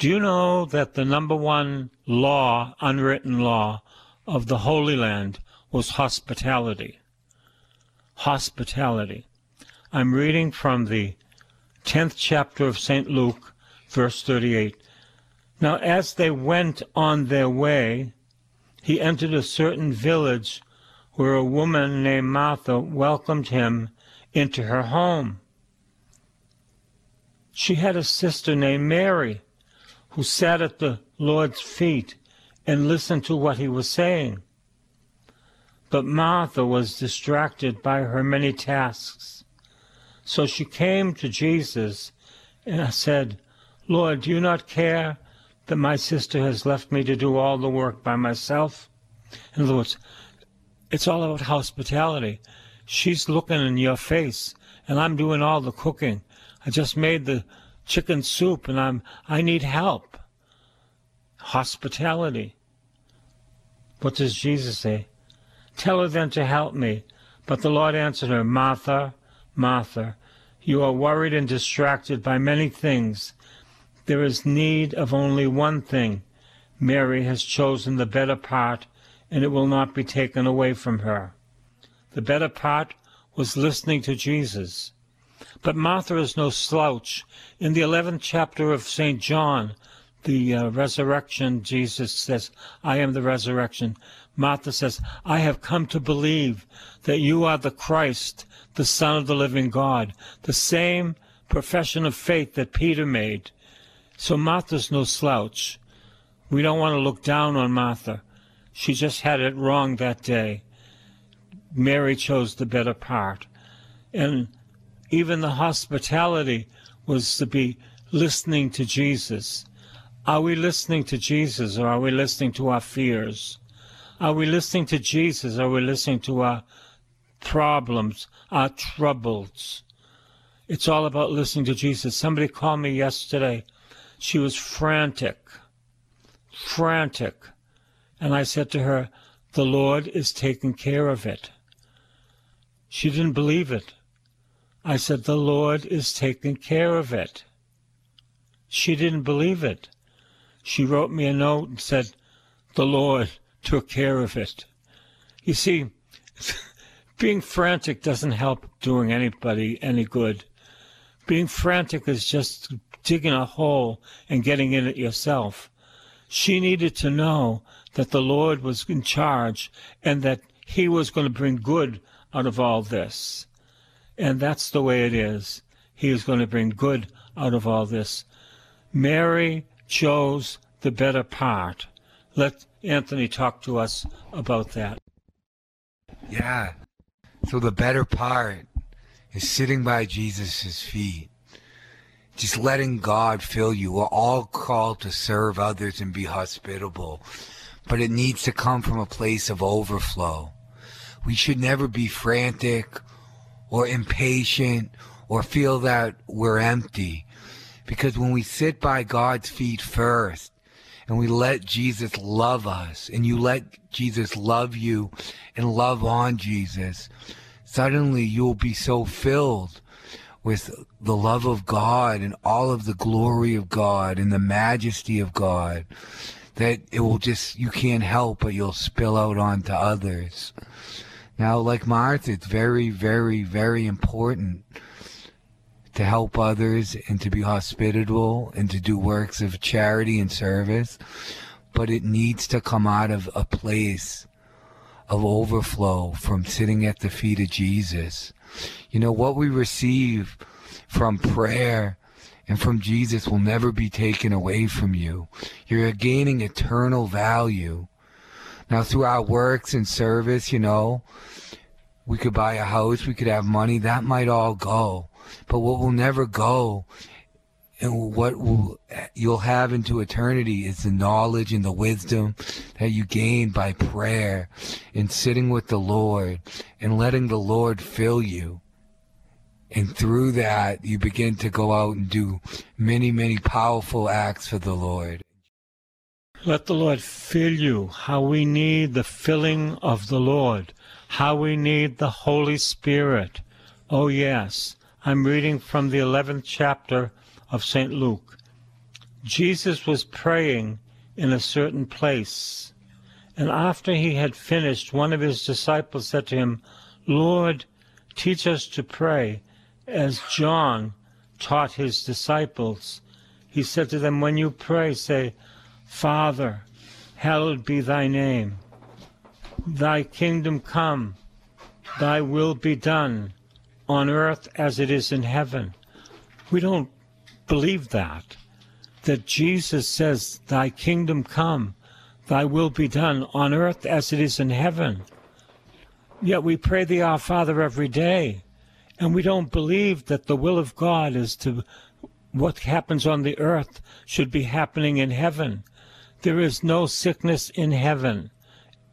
Do you know that the number one law, unwritten law, of the Holy Land was hospitality? Hospitality. I'm reading from the 10th chapter of St. Luke, verse 38. Now, as they went on their way, he entered a certain village where a woman named Martha welcomed him into her home. She had a sister named Mary who sat at the Lord's feet and listened to what he was saying. But Martha was distracted by her many tasks. So she came to Jesus and said, Lord, do you not care that my sister has left me to do all the work by myself? In other words, it's all about hospitality. She's looking in your face, and I'm doing all the cooking. I just made the chicken soup, and I'm I need help. Hospitality. What does Jesus say? Tell her then to help me. But the Lord answered her, Martha, Martha, you are worried and distracted by many things. There is need of only one thing. Mary has chosen the better part, and it will not be taken away from her. The better part was listening to Jesus. But Martha is no slouch. In the 11th chapter of St. John, the uh, resurrection, Jesus says, I am the resurrection. Martha says, I have come to believe that you are the Christ, the Son of the living God. The same profession of faith that Peter made. So Martha's no slouch. We don't want to look down on Martha. She just had it wrong that day. Mary chose the better part. And even the hospitality was to be listening to Jesus. Are we listening to Jesus or are we listening to our fears? Are we listening to Jesus or are we listening to our problems, our troubles? It's all about listening to Jesus. Somebody called me yesterday. She was frantic, frantic. And I said to her, The Lord is taking care of it. She didn't believe it. I said, The Lord is taking care of it. She didn't believe it. She wrote me a note and said, The Lord took care of it. You see, being frantic doesn't help doing anybody any good. Being frantic is just digging a hole and getting in it yourself. She needed to know that the Lord was in charge and that He was going to bring good out of all this. And that's the way it is. He is going to bring good out of all this. Mary chose the better part. Let Anthony talk to us about that. Yeah. So the better part is sitting by Jesus' feet. Just letting God fill you. We're all called to serve others and be hospitable, but it needs to come from a place of overflow. We should never be frantic or impatient or feel that we're empty. Because when we sit by God's feet first and we let Jesus love us and you let Jesus love you and love on Jesus, suddenly you'll be so filled with the love of God and all of the glory of God and the majesty of God that it will just, you can't help but you'll spill out onto others. Now, like Martha, it's very, very, very important to help others and to be hospitable and to do works of charity and service, but it needs to come out of a place of overflow from sitting at the feet of Jesus. You know, what we receive from prayer and from Jesus will never be taken away from you. You're gaining eternal value. Now, through our works and service, you know, we could buy a house, we could have money, that might all go. But what will never go and what will, you'll have into eternity is the knowledge and the wisdom that you gain by prayer and sitting with the Lord and letting the Lord fill you. And through that, you begin to go out and do many, many powerful acts for the Lord. Let the Lord fill you. How we need the filling of the Lord. How we need the Holy Spirit. Oh, yes. I'm reading from the 11th chapter of St. Luke. Jesus was praying in a certain place. And after he had finished, one of his disciples said to him, Lord, teach us to pray, as John taught his disciples. He said to them, When you pray, say, Father, hallowed be thy name. Thy kingdom come, thy will be done, on earth as it is in heaven. We don't believe that, that Jesus says, Thy kingdom come, thy will be done on earth as it is in heaven. Yet we pray the Our Father every day, and we don't believe that the will of God is to what happens on the earth should be happening in heaven. There is no sickness in heaven.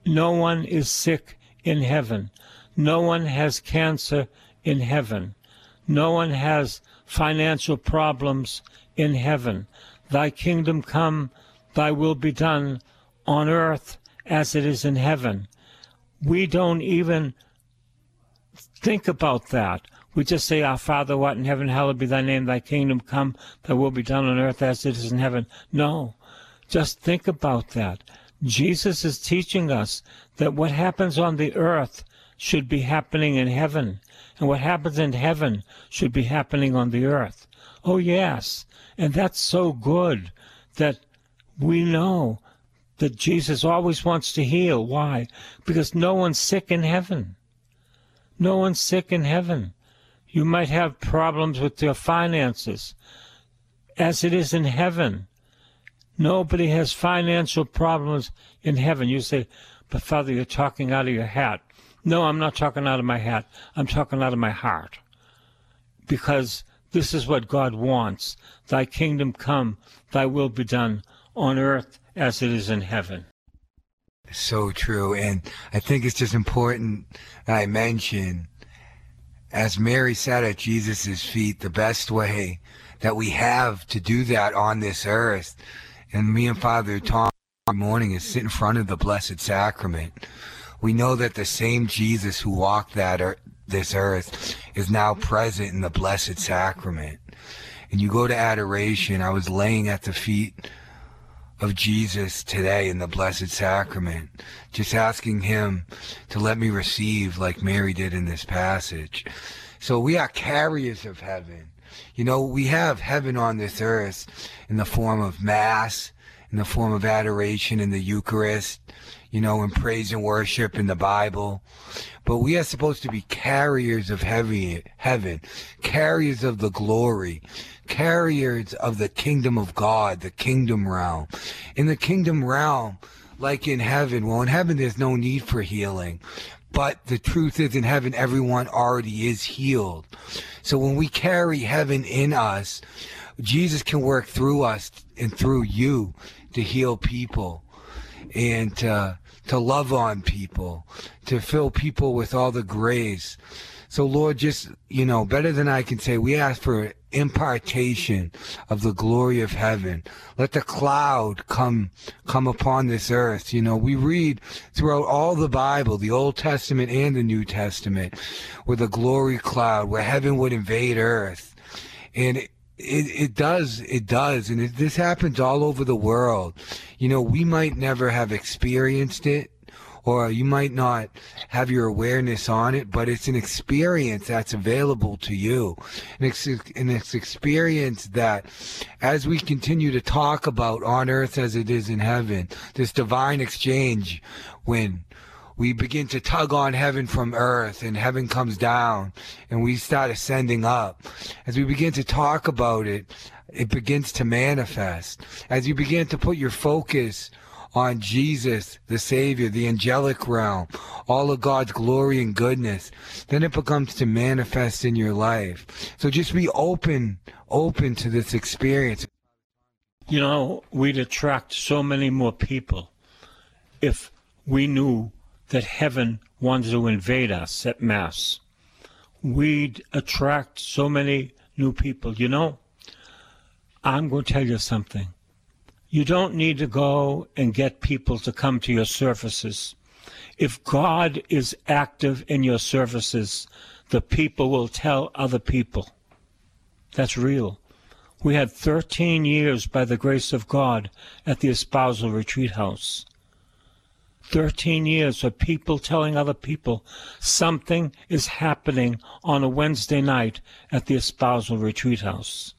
No one is sick in heaven. No one has cancer in heaven. No one has financial problems in heaven. Thy kingdom come, thy will be done on earth as it is in heaven. We don't even think about that. We just say, Our Father, what in heaven, hallowed be thy name, thy kingdom come, thy will be done on earth as it is in heaven. No, just think about that. Jesus is teaching us that what happens on the earth should be happening in heaven, and what happens in heaven should be happening on the earth. Oh, yes, and that's so good that we know that Jesus always wants to heal. Why? Because no one's sick in heaven. No one's sick in heaven. You might have problems with your finances. As it is in heaven, nobody has financial problems in heaven. You say, but Father, you're talking out of your hat. No, I'm not talking out of my hat. I'm talking out of my heart. Because this is what God wants. Thy kingdom come, thy will be done on earth as it is in heaven. So true. And I think it's just important I mention, as Mary sat at Jesus' feet, the best way that we have to do that on this earth, and me and Father Tom morning is sit in front of the Blessed Sacrament we know that the same Jesus who walked that this earth is now present in the Blessed Sacrament. And you go to adoration. I was laying at the feet of Jesus today in the Blessed Sacrament, just asking him to let me receive like Mary did in this passage. So we are carriers of heaven. You know, we have heaven on this earth in the form of Mass, in the form of adoration in the Eucharist, you know, in praise and worship in the Bible. But we are supposed to be carriers of heavy, heaven, carriers of the glory, carriers of the kingdom of God, the kingdom realm. In the kingdom realm, like in heaven, well, in heaven, there's no need for healing. But the truth is, in heaven, everyone already is healed. So when we carry heaven in us, Jesus can work through us and through you to heal people and to, to love on people, to fill people with all the grace. So, Lord, just, you know, better than I can say, we ask for impartation of the glory of heaven. Let the cloud come, come upon this earth. You know, we read throughout all the Bible, the Old Testament and the New Testament, with a glory cloud, where heaven would invade earth. And it, it does, it does. And it, this happens all over the world. You know, we might never have experienced it or you might not have your awareness on it, but it's an experience that's available to you. And it's, an experience that as we continue to talk about on earth as it is in heaven, this divine exchange when we begin to tug on heaven from earth and heaven comes down and we start ascending up. As we begin to talk about it, it begins to manifest. As you begin to put your focus on Jesus, the Savior, the angelic realm, all of God's glory and goodness, then it becomes to manifest in your life. So just be open, open to this experience. You know, we'd attract so many more people if we knew that heaven wanted to invade us at Mass. We'd attract so many new people. You know, I'm going to tell you something. You don't need to go and get people to come to your services. If God is active in your services, the people will tell other people. That's real. We had 13 years by the grace of God at the Espousal Retreat House. 13 years of people telling other people something is happening on a Wednesday night at the Espousal Retreat House.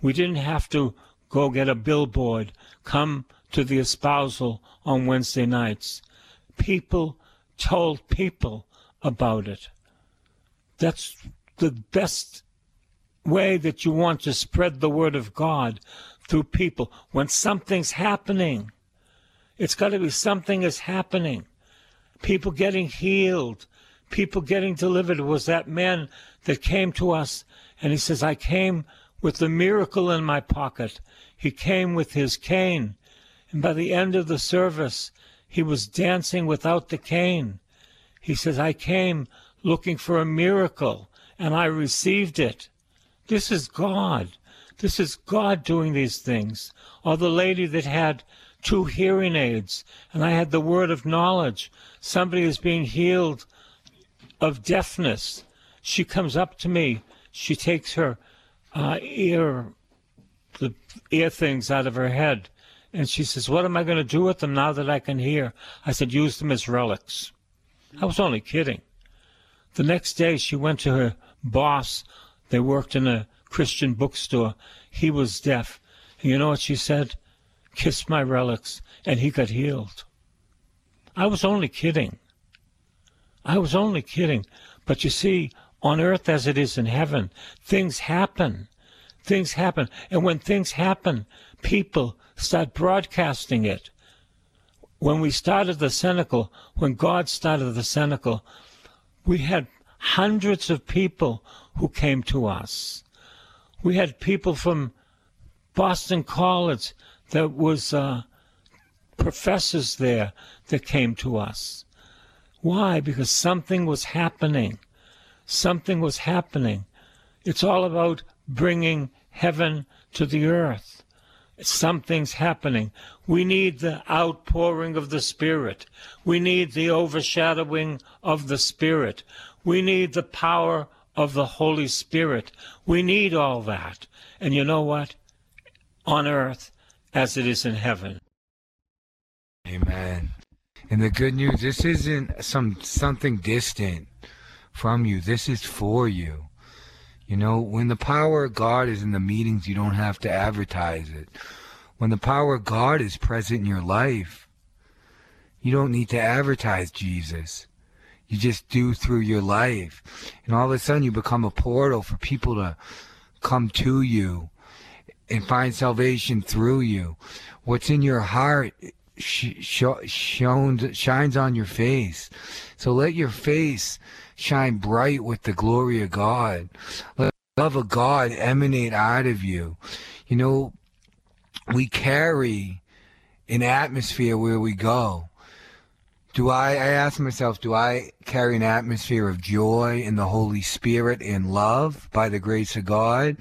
We didn't have to go get a billboard, come to the espousal on Wednesday nights. People told people about it. That's the best way that you want to spread the word of God through people. When something's happening, it's got to be something is happening. People getting healed, people getting delivered. It was that man that came to us and he says, I came with the miracle in my pocket. He came with his cane. And by the end of the service, he was dancing without the cane. He says, I came looking for a miracle and I received it. This is God. This is God doing these things. Or the lady that had two hearing aids and I had the word of knowledge. Somebody is being healed of deafness. She comes up to me. She takes her uh, ear, the ear things out of her head. And she says, What am I going to do with them now that I can hear? I said, Use them as relics. I was only kidding. The next day, she went to her boss. They worked in a Christian bookstore. He was deaf. And you know what she said? Kiss my relics. And he got healed. I was only kidding. I was only kidding. But you see, on earth as it is in heaven, things happen. Things happen. And when things happen, people start broadcasting it. When we started the Cenacle, when God started the Cenacle, we had hundreds of people who came to us. We had people from Boston College that was uh, professors there that came to us. Why? Because something was happening. Something was happening. It's all about bringing heaven to the earth. Something's happening. We need the outpouring of the Spirit. We need the overshadowing of the Spirit. We need the power of the Holy Spirit. We need all that. And you know what? On earth as it is in heaven. Amen. And the good news, this isn't some something distant from you. This is for you. You know, when the power of God is in the meetings, you don't have to advertise it. When the power of God is present in your life, you don't need to advertise Jesus. You just do through your life. And all of a sudden, you become a portal for people to come to you and find salvation through you. What's in your heart sh- sh- shines on your face. So let your face shine bright with the glory of God. Let the love of God emanate out of you. You know, we carry an atmosphere where we go. Do I, I ask myself, do I carry an atmosphere of joy in the Holy Spirit and love by the grace of God?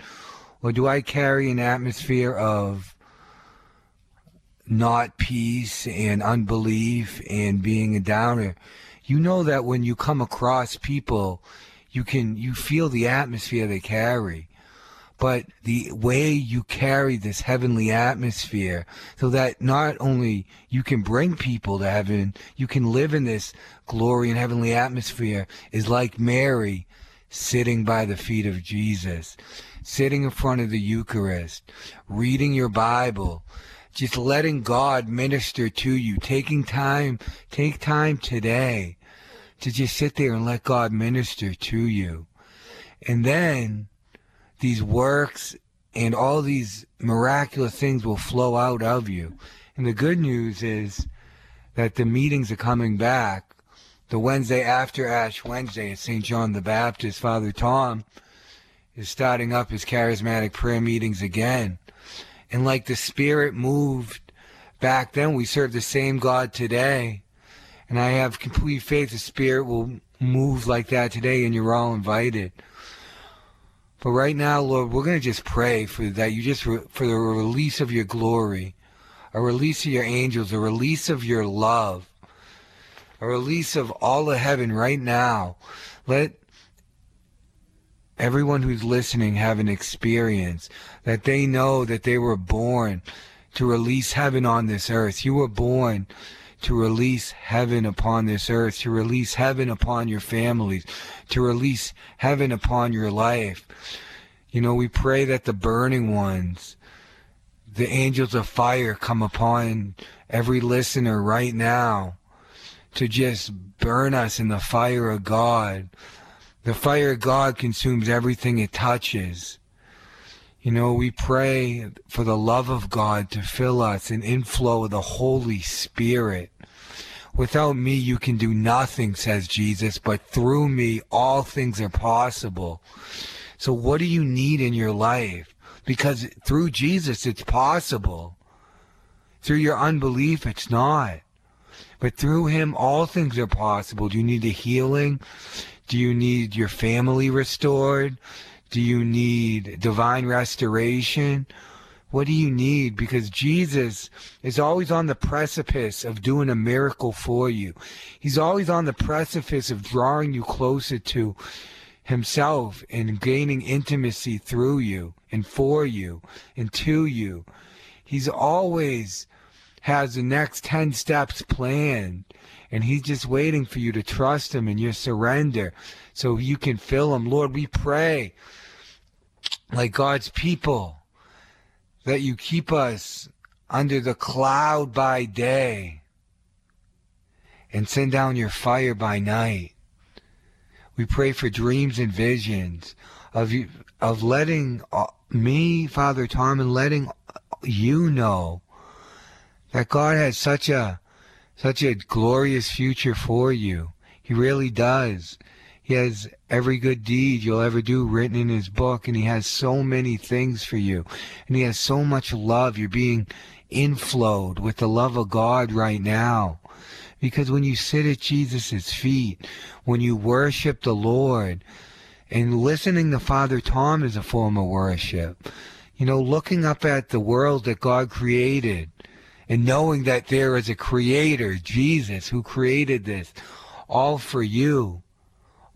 Or do I carry an atmosphere of not peace and unbelief and being a downer? you know that when you come across people, you can you feel the atmosphere they carry. But the way you carry this heavenly atmosphere, so that not only you can bring people to heaven, you can live in this glory and heavenly atmosphere, is like Mary sitting by the feet of Jesus, sitting in front of the Eucharist, reading your Bible, just letting God minister to you, taking time, take time today to just sit there and let God minister to you. And then these works and all these miraculous things will flow out of you. And the good news is that the meetings are coming back. The Wednesday after Ash Wednesday at St. John the Baptist, Father Tom is starting up his charismatic prayer meetings again. And like the Spirit moved back then, we serve the same God today. And I have complete faith the Spirit will move like that today, and you're all invited. But right now, Lord, we're going to just pray for that. You just re- for the release of your glory, a release of your angels, a release of your love, a release of all of heaven right now. Let everyone who's listening have an experience that they know that they were born to release heaven on this earth. You were born to release heaven upon this earth, to release heaven upon your families, to release heaven upon your life. You know, we pray that the burning ones, the angels of fire come upon every listener right now to just burn us in the fire of God. The fire of God consumes everything it touches. You know, we pray for the love of God to fill us, an inflow of the Holy Spirit. Without me, you can do nothing, says Jesus, but through me, all things are possible. So, what do you need in your life? Because through Jesus, it's possible. Through your unbelief, it's not. But through him, all things are possible. Do you need a healing? Do you need your family restored? Do you need divine restoration? What do you need? Because Jesus is always on the precipice of doing a miracle for you. He's always on the precipice of drawing you closer to himself and gaining intimacy through you and for you and to you. He's always has the next 10 steps planned and he's just waiting for you to trust him and your surrender so you can fill him. Lord, we pray like God's people that you keep us under the cloud by day and send down your fire by night. We pray for dreams and visions of you, of letting uh, me, Father Tom, and letting you know that God has such a such a glorious future for you. He really does. He has every good deed you'll ever do written in his book, and he has so many things for you. And he has so much love. You're being inflowed with the love of God right now. Because when you sit at Jesus' feet, when you worship the Lord, and listening to Father Tom is a form of worship, you know, looking up at the world that God created and knowing that there is a creator, Jesus, who created this all for you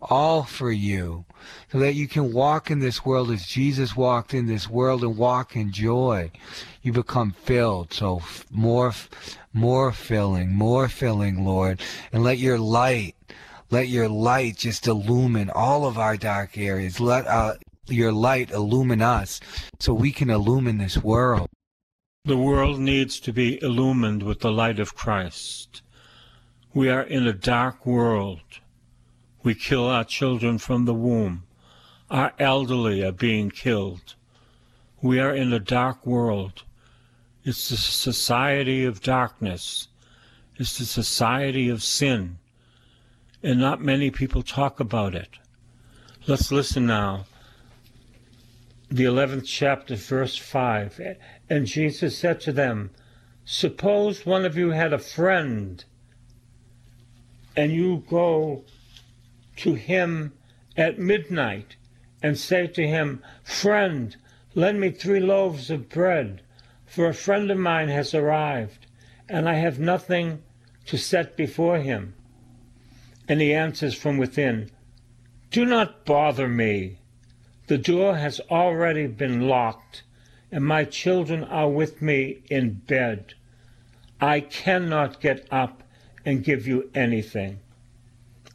all for you, so that you can walk in this world as Jesus walked in this world and walk in joy. You become filled, so more, more filling, more filling, Lord, and let your light, let your light just illumine all of our dark areas. Let uh, your light illumine us, so we can illumine this world. The world needs to be illumined with the light of Christ. We are in a dark world. We kill our children from the womb. Our elderly are being killed. We are in a dark world. It's the society of darkness. It's the society of sin. And not many people talk about it. Let's listen now. The 11th chapter, verse 5. And Jesus said to them, Suppose one of you had a friend, and you go to him at midnight and say to him, Friend, lend me three loaves of bread, for a friend of mine has arrived, and I have nothing to set before him. And he answers from within, Do not bother me. The door has already been locked, and my children are with me in bed. I cannot get up and give you anything.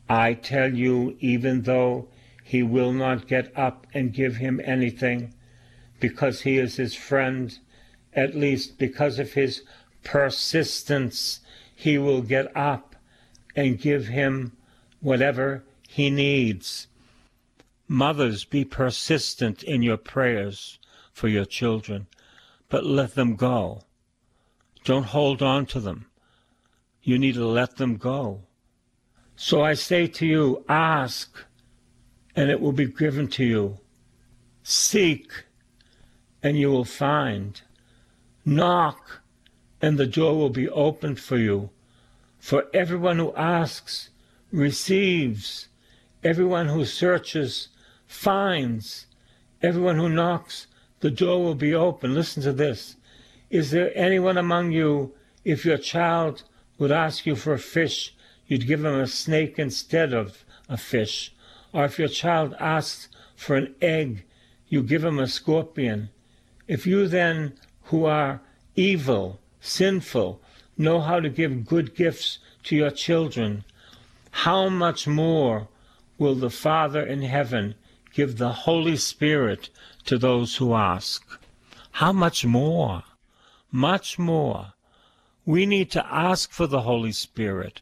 I tell you, even though he will not get up and give him anything, because he is his friend, at least because of his persistence, he will get up and give him whatever he needs. Mothers, be persistent in your prayers for your children, but let them go. Don't hold on to them. You need to let them go. So I say to you, ask, and it will be given to you. Seek, and you will find. Knock, and the door will be opened for you. For everyone who asks receives, everyone who searches finds, everyone who knocks, the door will be open. Listen to this. Is there anyone among you, if your child would ask you for a fish, you'd give him a snake instead of a fish? Or if your child asks for an egg, you give him a scorpion? If you then, who are evil, sinful, know how to give good gifts to your children, how much more will the Father in heaven give the Holy Spirit to those who ask? How much more? Much more. We need to ask for the Holy Spirit.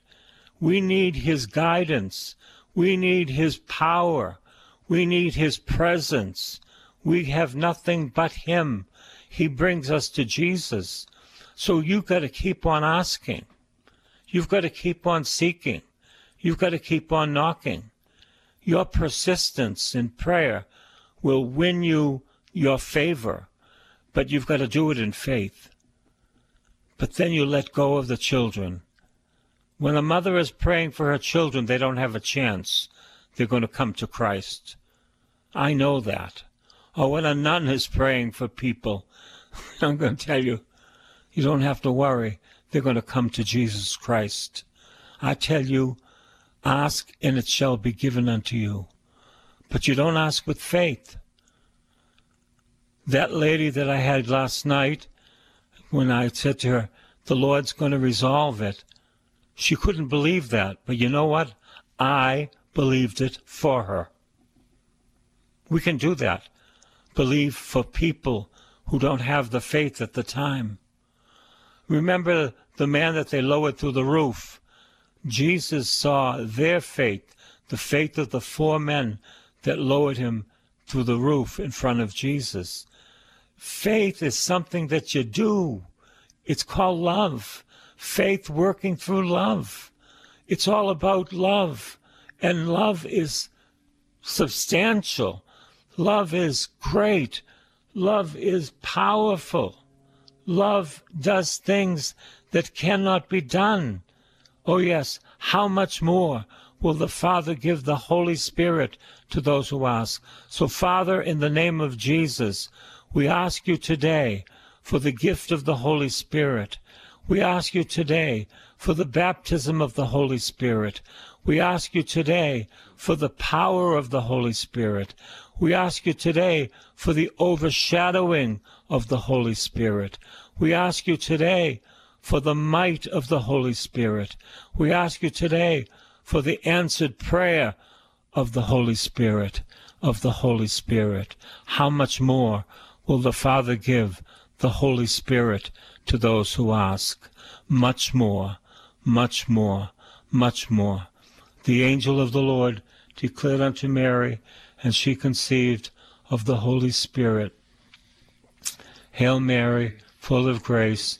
We need His guidance. We need His power. We need His presence. We have nothing but Him. He brings us to Jesus. So you've got to keep on asking. You've got to keep on seeking. You've got to keep on knocking. Your persistence in prayer will win you your favor, but you've got to do it in faith. But then you let go of the children. When a mother is praying for her children, they don't have a chance. They're going to come to Christ. I know that. Or when a nun is praying for people, I'm going to tell you, you don't have to worry. They're going to come to Jesus Christ. I tell you, ask and it shall be given unto you. But you don't ask with faith. That lady that I had last night, when I said to her, the Lord's going to resolve it, she couldn't believe that. But you know what? I believed it for her. We can do that. Believe for people who don't have the faith at the time. Remember the man that they lowered through the roof. Jesus saw their faith, the faith of the four men that lowered him through the roof in front of Jesus. Faith is something that you do. It's called love. Faith working through love. It's all about love. And love is substantial. Love is great. Love is powerful. Love does things that cannot be done. Oh, yes, how much more will the Father give the Holy Spirit to those who ask? So, Father, in the name of Jesus, we ask you today for the gift of the Holy Spirit. We ask you today for the baptism of the Holy Spirit. We ask you today for the power of the Holy Spirit. We ask you today for the overshadowing of the Holy Spirit. We ask you today for the might of the Holy Spirit. We ask you today for the answered prayer of the Holy Spirit, of the Holy Spirit. How much more will the Father give the Holy Spirit to those who ask? Much more, much more, much more. The angel of the Lord declared unto Mary, and she conceived of the Holy Spirit. Hail Mary, full of grace,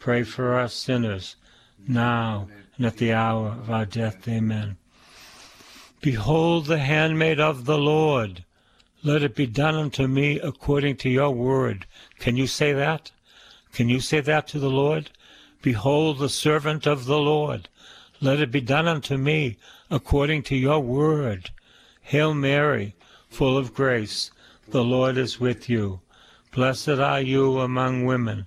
pray for us sinners, now and at the hour of our death. Amen. Behold the handmaid of the Lord. Let it be done unto me according to your word. Can you say that? Can you say that to the Lord? Behold the servant of the Lord. Let it be done unto me according to your word. Hail Mary, full of grace, the Lord is with you. Blessed are you among women.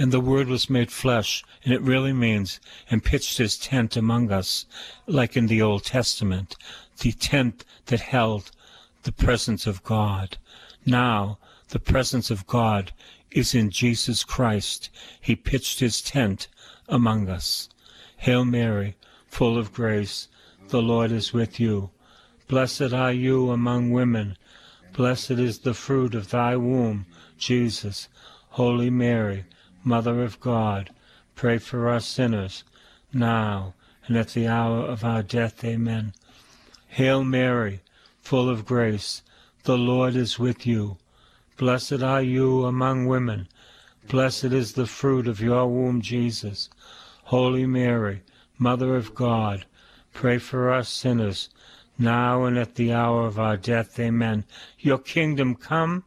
And the Word was made flesh, and it really means, and pitched his tent among us, like in the Old Testament, the tent that held the presence of God. Now, the presence of God is in Jesus Christ. He pitched his tent among us. Hail Mary, full of grace, the Lord is with you. Blessed are you among women. Blessed is the fruit of thy womb, Jesus. Holy Mary, Mother of God, pray for us sinners, now and at the hour of our death. Amen. Hail Mary, full of grace, the Lord is with you. Blessed are you among women. Blessed is the fruit of your womb, Jesus. Holy Mary, Mother of God, pray for us sinners, now and at the hour of our death. Amen. Your kingdom come,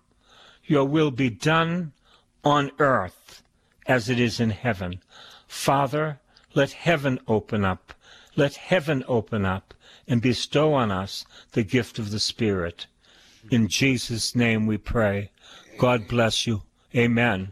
your will be done on earth as it is in heaven. Father, let heaven open up. Let heaven open up and bestow on us the gift of the Spirit. In Jesus' name we pray. God bless you. Amen.